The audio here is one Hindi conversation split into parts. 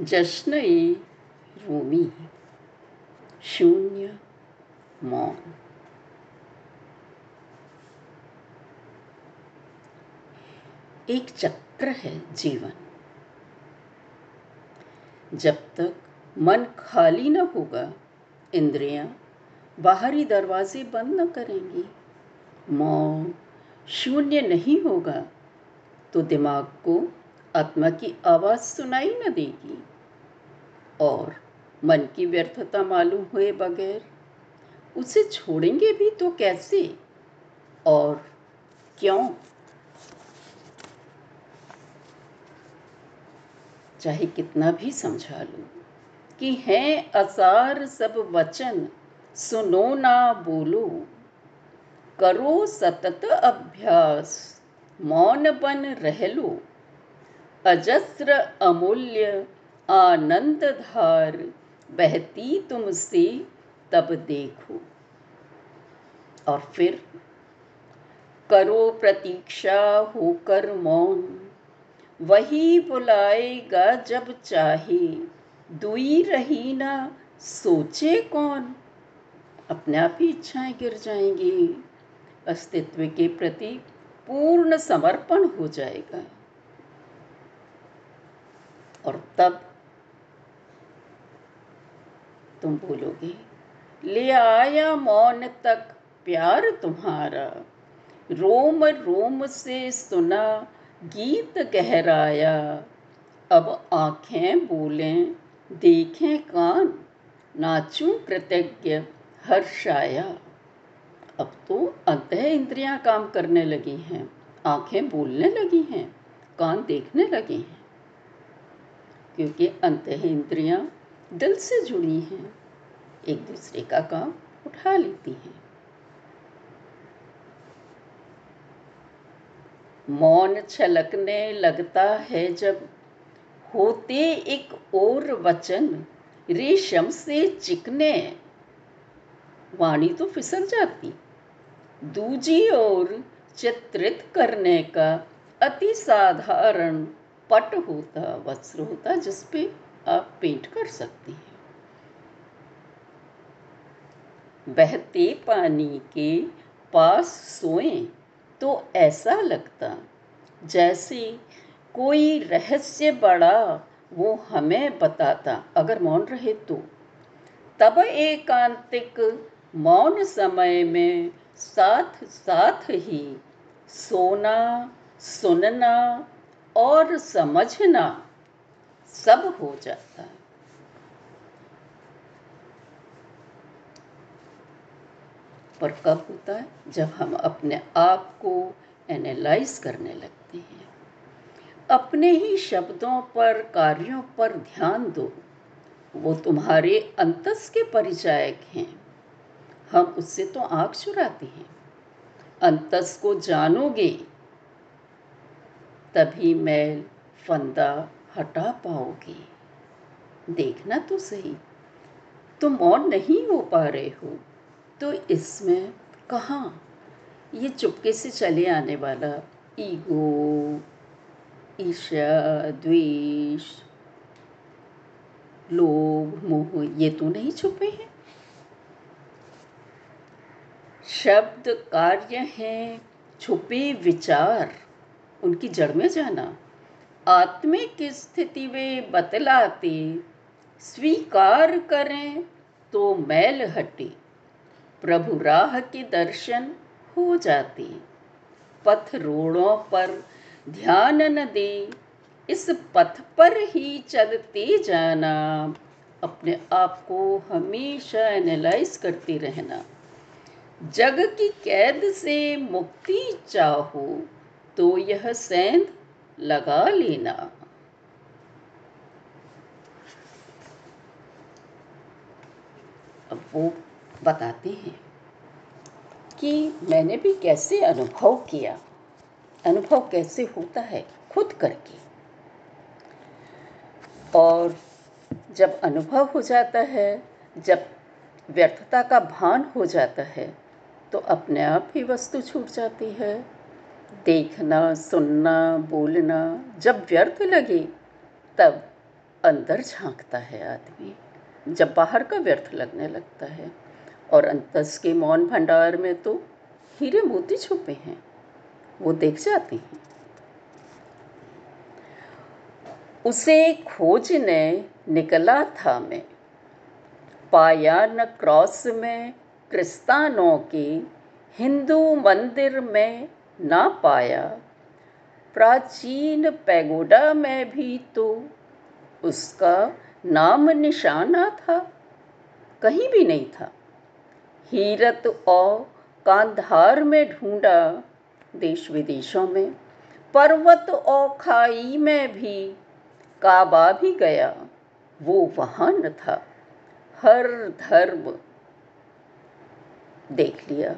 जश्न रूमी, शून्य मौन। एक चक्र है जीवन। जब तक मन खाली न होगा, इंद्रियाँ बाहरी दरवाजे बंद न करेंगी, मौन शून्य नहीं होगा तो दिमाग को आत्मा की आवाज़ सुनाई न देगी। और मन की व्यर्थता मालूम हुए बगैर, उसे छोड़ेंगे भी तो कैसे? और क्यों? चाहे कितना भी समझा लो कि हैं असार सब वचन, सुनो ना बोलो। करो सतत अभ्यास, मौन बन रह लो। अजस्र अमूल्य आनंद धार बहती तुमसे, तब देखो। और फिर, करो प्रतीक्षा होकर मौन। वही बुलाएगा जब चाहे, दुई रही ना, सोचे कौन? अपने आप ही इच्छाएँ गिर जाएँगी। अस्तित्व के प्रति पूर्ण समर्पण हो जाएगा। और तब तुम बोलोगे, ले आया मौन तक प्यार तुम्हारा। रोम रोम से सुना, गीत गहराया। अब आँखें बोलें, देखें कान, नाचूं कृतज्ञ हर्षाया। अब तो अंत इंद्रियाँ काम करने लगी हैं, आँखें बोलने लगी हैं, कान देखने लगे हैं। क्योंकि अंत इंद्रियाँ दिल से जुड़ी हैं, एक दूसरे का काम उठा लेती हैं। मौन छलकने लगता है जब होते एक और वचन, रेशम से चिकने। वाणी तो फिसल जाती, दूजी ओर चित्रित करने का अति साधारण पट होता, वस्त्र होता जिसपे आप पेंट कर सकती हैं। बहते पानी के पास सोएँ तो ऐसा लगता, जैसे कोई रहस्य बड़ा वो हमें बताता। अगर मौन रहे तो। तब एकांतिक मौन समय में साथ साथ ही सोना, सुनना और समझना सब हो जाता है। पर कब होता है? जब हम अपने आप को एनालाइज करने लगते हैं। अपने ही शब्दों पर, कार्यों पर ध्यान दो। वो तुम्हारे अंतस के परिचायक हैं। हम उससे तो आँख चुराते हैं। अंतस को जानोगे तभी मैल फंदा हटा पाओगे देखना तो सही। तुम मौन नहीं हो पा रहे हो तो इसमें कहाँ? ये चुपके से चले आने वाला ईगो, ईर्ष्या, द्वेष, लोभ, मोह, ये तो नहीं छुपे हैं। शब्द कार्य हैं, छुपे विचार। उनकी जड़ में जाना। आत्मिक स्थिति वे बतलाते, स्वीकार करें तो मैल हटे। प्रभु राह के दर्शन हो जाते। पथ रोड़ों पर ध्यान न दे, इस पथ पर ही चलते जाना। अपने आप को हमेशा एनालाइज करते रहना। जग की कैद से मुक्ति चाहो तो यह सेंध लगा लेना। अब वो बताते हैं कि मैंने भी कैसे अनुभव किया। अनुभव कैसे होता है खुद करके। और जब अनुभव हो जाता है, जब व्यर्थता का भान हो जाता है तो अपने आप ही वस्तु छूट जाती है। देखना, सुनना, बोलना, जब व्यर्थ लगे, तब अंदर झांकता है आदमी। जब बाहर का व्यर्थ लगने लगता है और अंतस के मौन भंडार में तो हीरे मोती छुपे हैं, वो देख जाते हैं। उसे खोजने निकला था मैं। पाया न क्रॉस में क्रिस्तानों के, हिंदू मंदिर में ना पाया। प्राचीन पैगोडा में भी तो उसका नाम निशाना था, कहीं भी नहीं था। हीरत और कांधार में ढूंढा देश विदेशों में, पर्वत और खाई में भी, काबा भी गया, वो वहाँ न था। हर धर्म देख लिया।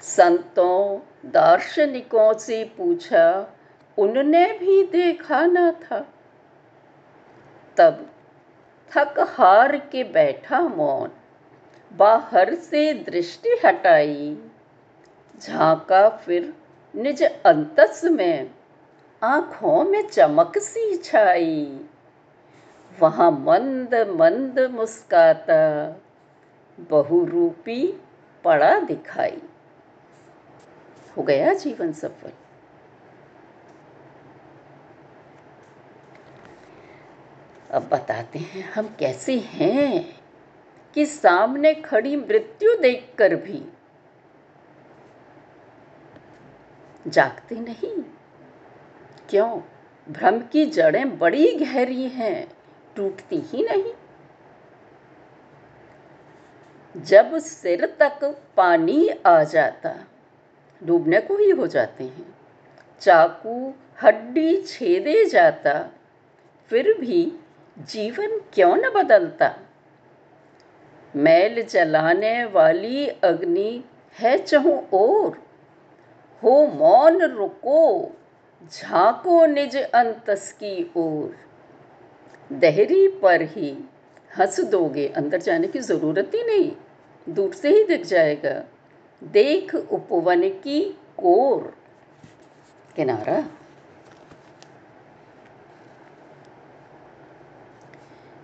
संतों दार्शनिकों से पूछा, उनने भी देखा न था? तब थक हार के बैठा मौन, बाहर से दृष्टि हटाई। झांका फिर निज अंतस में, आँखों में चमक सी छाई। वहाँ मंद मंद मुस्काता, बहुरूपी पड़ा दिखाई। हो गया जीवन सफल। अब बताते हैं हम कैसे हैं कि सामने खड़ी मृत्यु देखकर भी। जागते नहीं? क्यों? भ्रम की जड़ें बड़ी गहरी हैं, टूटती ही नहीं। जब सिर तक पानी आ जाता डूबने को ही हो जाते हैं। चाकू हड्डी छेदे जाता, फिर भी जीवन क्यों न बदलता? मैल जलाने वाली अग्नि है चहु और हो मौन रुको, झांको निज अंतस की ओर। दहरी पर ही हंस दोगे, अंदर जाने की ज़रूरत ही नहीं, दूर से ही दिख जाएगा। देख उपवन की कोर। किनारा।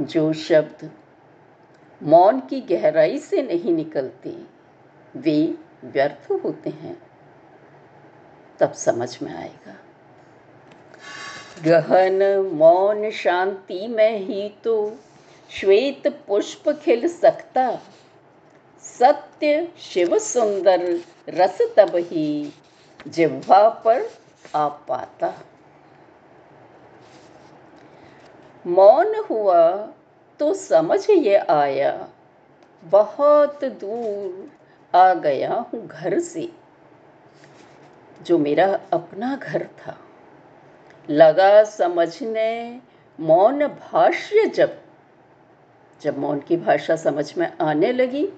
जो शब्द मौन की गहराई से नहीं निकलते, वे व्यर्थ होते हैं। तब समझ में आएगा। गहन मौन शांति में ही तो श्वेत पुष्प खिल सकता। सत्य शिव सुंदर रस तब ही जिह्वा पर आ पाता। मौन हुआ तो समझ ये आया, बहुत दूर आ गया हूँ घर से, जो मेरा अपना घर था। लगा समझने मौन भाष्य जब जब मौन की भाषा समझ में आने लगी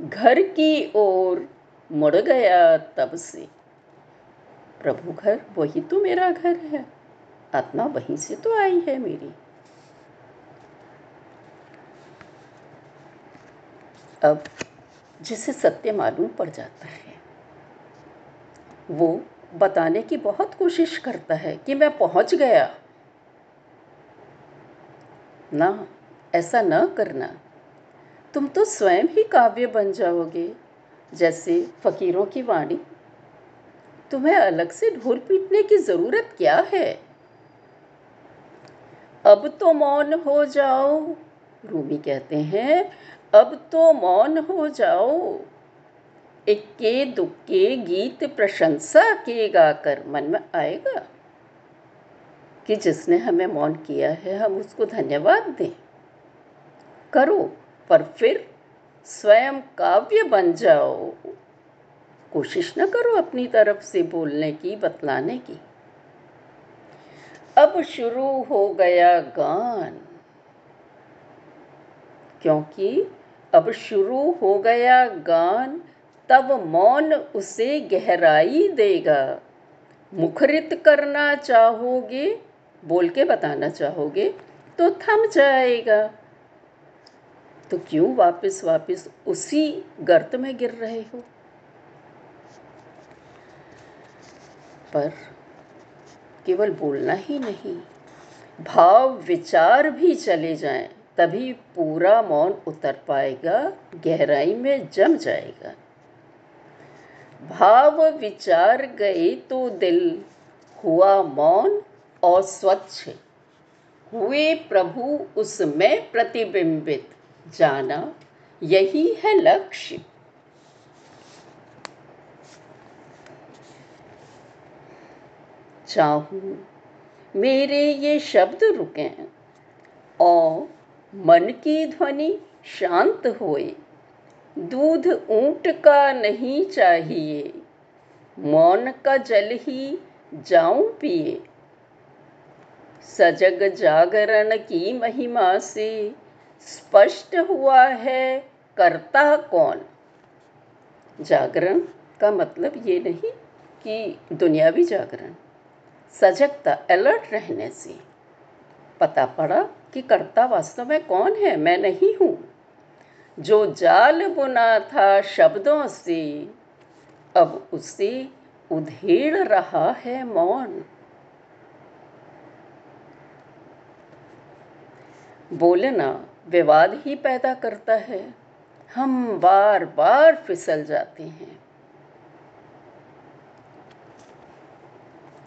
घर की ओर मुड़ गया तब से। प्रभु घर, वही तो मेरा घर है। आत्मा वहीं से तो आई है मेरी। अब जिसे सत्य मालूम पड़ जाता है, वो बताने की बहुत कोशिश करता है कि मैं पहुँच गया। ना, ऐसा ना करना। तुम तो स्वयं ही काव्य बन जाओगे, जैसे फकीरों की वाणी। तुम्हें अलग से ढोल पीटने की ज़रूरत क्या है? अब तो मौन हो जाओ रूमी कहते हैं, अब तो मौन हो जाओ। इक्के दुक्के गीत प्रशंसा के गाकर मन में आएगा कि जिसने हमें मौन किया है, हम उसको धन्यवाद दें। करो। पर फिर स्वयं काव्य बन जाओ। कोशिश न करो अपनी तरफ़ से बोलने की, बतलाने की। अब शुरू हो गया गान। क्योंकि अब शुरू हो गया गान, तब मौन उसे गहराई देगा। मुखरित करना चाहोगे, बोल के बताना चाहोगे तो थम जाएगा। तो क्यों वापस वापस उसी गर्त में गिर रहे हो? पर केवल बोलना ही नहीं, भाव विचार भी चले जाएँ, तभी पूरा मौन उतर पाएगा, गहराई में जम जाएगा। भाव विचार गए तो दिल, हुआ मौन और स्वच्छ हुए प्रभु उसमें प्रतिबिंबित। जाना यही है लक्ष्य। चाहूँ मेरे ये शब्द रुके और मन की ध्वनि शांत होए। दूध ऊँट का नहीं चाहिए, मौन का जल ही जाऊँ पिए। सजग जागरण की महिमा से स्पष्ट हुआ है, करता कौन? जागरण का मतलब ये नहीं कि दुनियावी जागरण। सजगता अलर्ट रहने से। पता पड़ा कि कर्ता वास्तव में कौन है, मैं नहीं हूँ। जो जाल बुना था शब्दों से, अब उसे उधेड़ रहा है मौन। बोलना विवाद ही पैदा करता है। हम बार बार फिसल जाते हैं।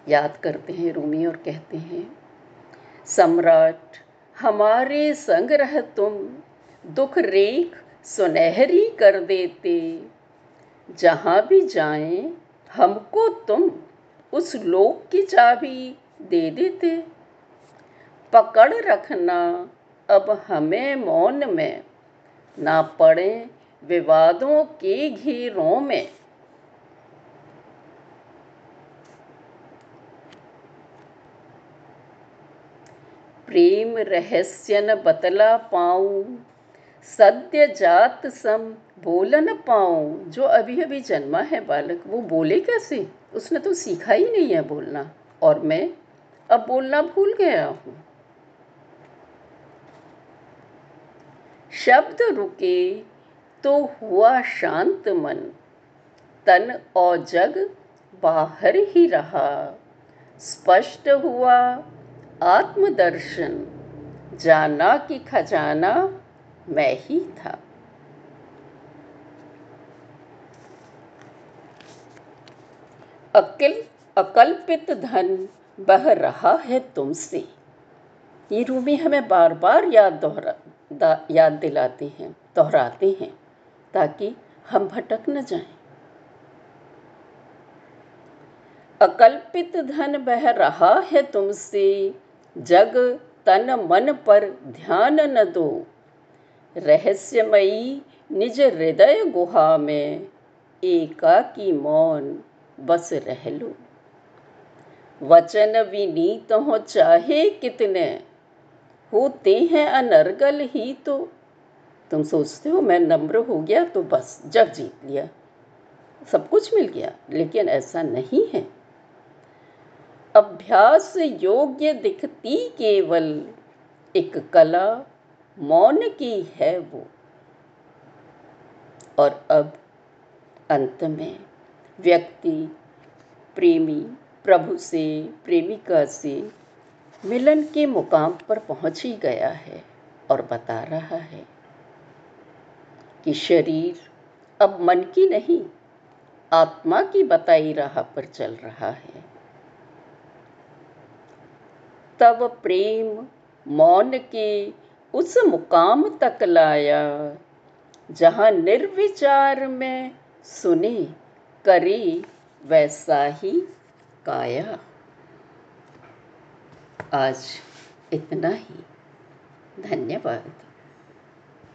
याद करते हैं रूमी और कहते हैं, सम्राट, हमारे संग रह तुम, दुख रेख सुनहरी कर देते। जहाँ भी जाएँ, हमको तुम उस लोक की चाबी दे देते। पकड़ रखना अब हमें मौन में ना पड़े विवादों के घेरों में। प्रेम रहस्य न बतला पाऊँ, सद्य जात सम बोल न पाऊँ। जो अभी अभी जन्मा है बालक, वो बोले कैसे? उसने तो सीखा ही नहीं है बोलना। और मैं अब बोलना भूल गया हूँ। शब्द रुके तो हुआ शांत मन। तन और जग बाहर ही रहा। स्पष्ट हुआ आत्मदर्शन। जाना कि खजाना मैं ही था। अकिल, अकल्पित धन बह रहा है तुमसे। ये रूमी हमें बार बार याद दोहरा याद दिलाते हैं, दोहराते हैं, ताकि हम भटक न जाएँ। अकल्पित धन बह रहा है तुमसे, जग तन मन पर ध्यान न दो रहस्यमयी निज हृदय गुहा में एका की मौन बस रह लो वचन विनीत हो चाहे कितने होते हैं अनर्गल ही तो। तुम सोचते हो मैं नम्र हो गया तो बस जग जीत लिया। सब कुछ मिल गया, लेकिन ऐसा नहीं है। अभ्यास योग्य दिखती केवल, एक कला मौन की है वो। और अब अंत में, व्यक्ति, प्रेमी, प्रभु से, प्रेमिका से मिलन के मुकाम पर पहुँच ही गया है और बता रहा है कि शरीर अब मन की नहीं, आत्मा की बताई राह पर चल रहा है। तब प्रेम मौन के उस मुकाम तक लाया, जहाँ निर्विचार में सुने, करे, वैसा ही काया। आज इतना ही। धन्यवाद।